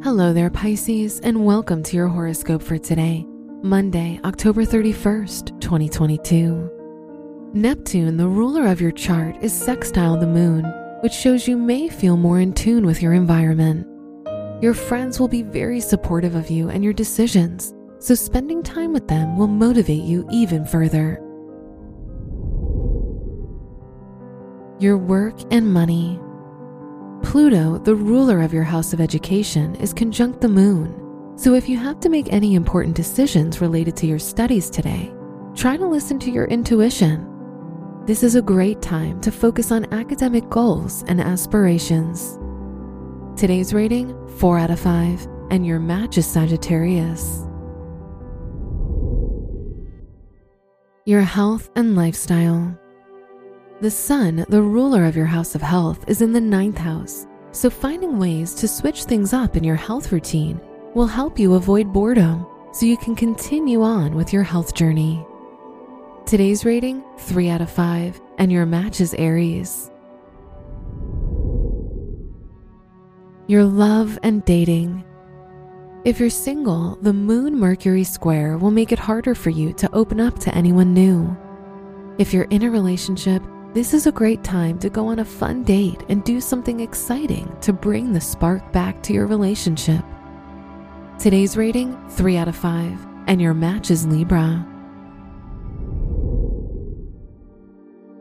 Hello there, Pisces, and welcome to your horoscope for today, Monday, October 31st, 2022. Neptune, the ruler of your chart, is sextile the moon, which shows you may feel more in tune with your environment. Your friends will be very supportive of you and your decisions, so spending time with them will motivate you even further. Your work and money. Pluto, the ruler of your house of education, is conjunct the moon. So if you have to make any important decisions related to your studies today, try to listen to your intuition. This is a great time to focus on academic goals and aspirations. Today's rating 4 out of 5, and your match is Sagittarius. Your health and lifestyle. The sun, the ruler of your house of health, is in the ninth house, so finding ways to switch things up in your health routine will help you avoid boredom so you can continue on with your health journey. Today's rating 3 out of 5, and your match is Aries. Your love and dating. If you're single, the Moon Mercury square will make it harder for you to open up to anyone new. If you're in a relationship, this is a great time to go on a fun date and do something exciting to bring the spark back to your relationship. Today's rating 3 out of 5, and your match is Libra.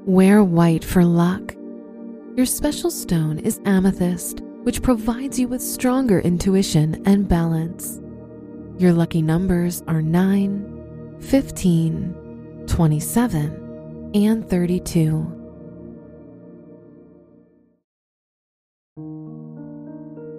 Wear white for luck. Your special stone is amethyst, which provides you with stronger intuition and balance. Your lucky numbers are 9, 15, 27, and 32.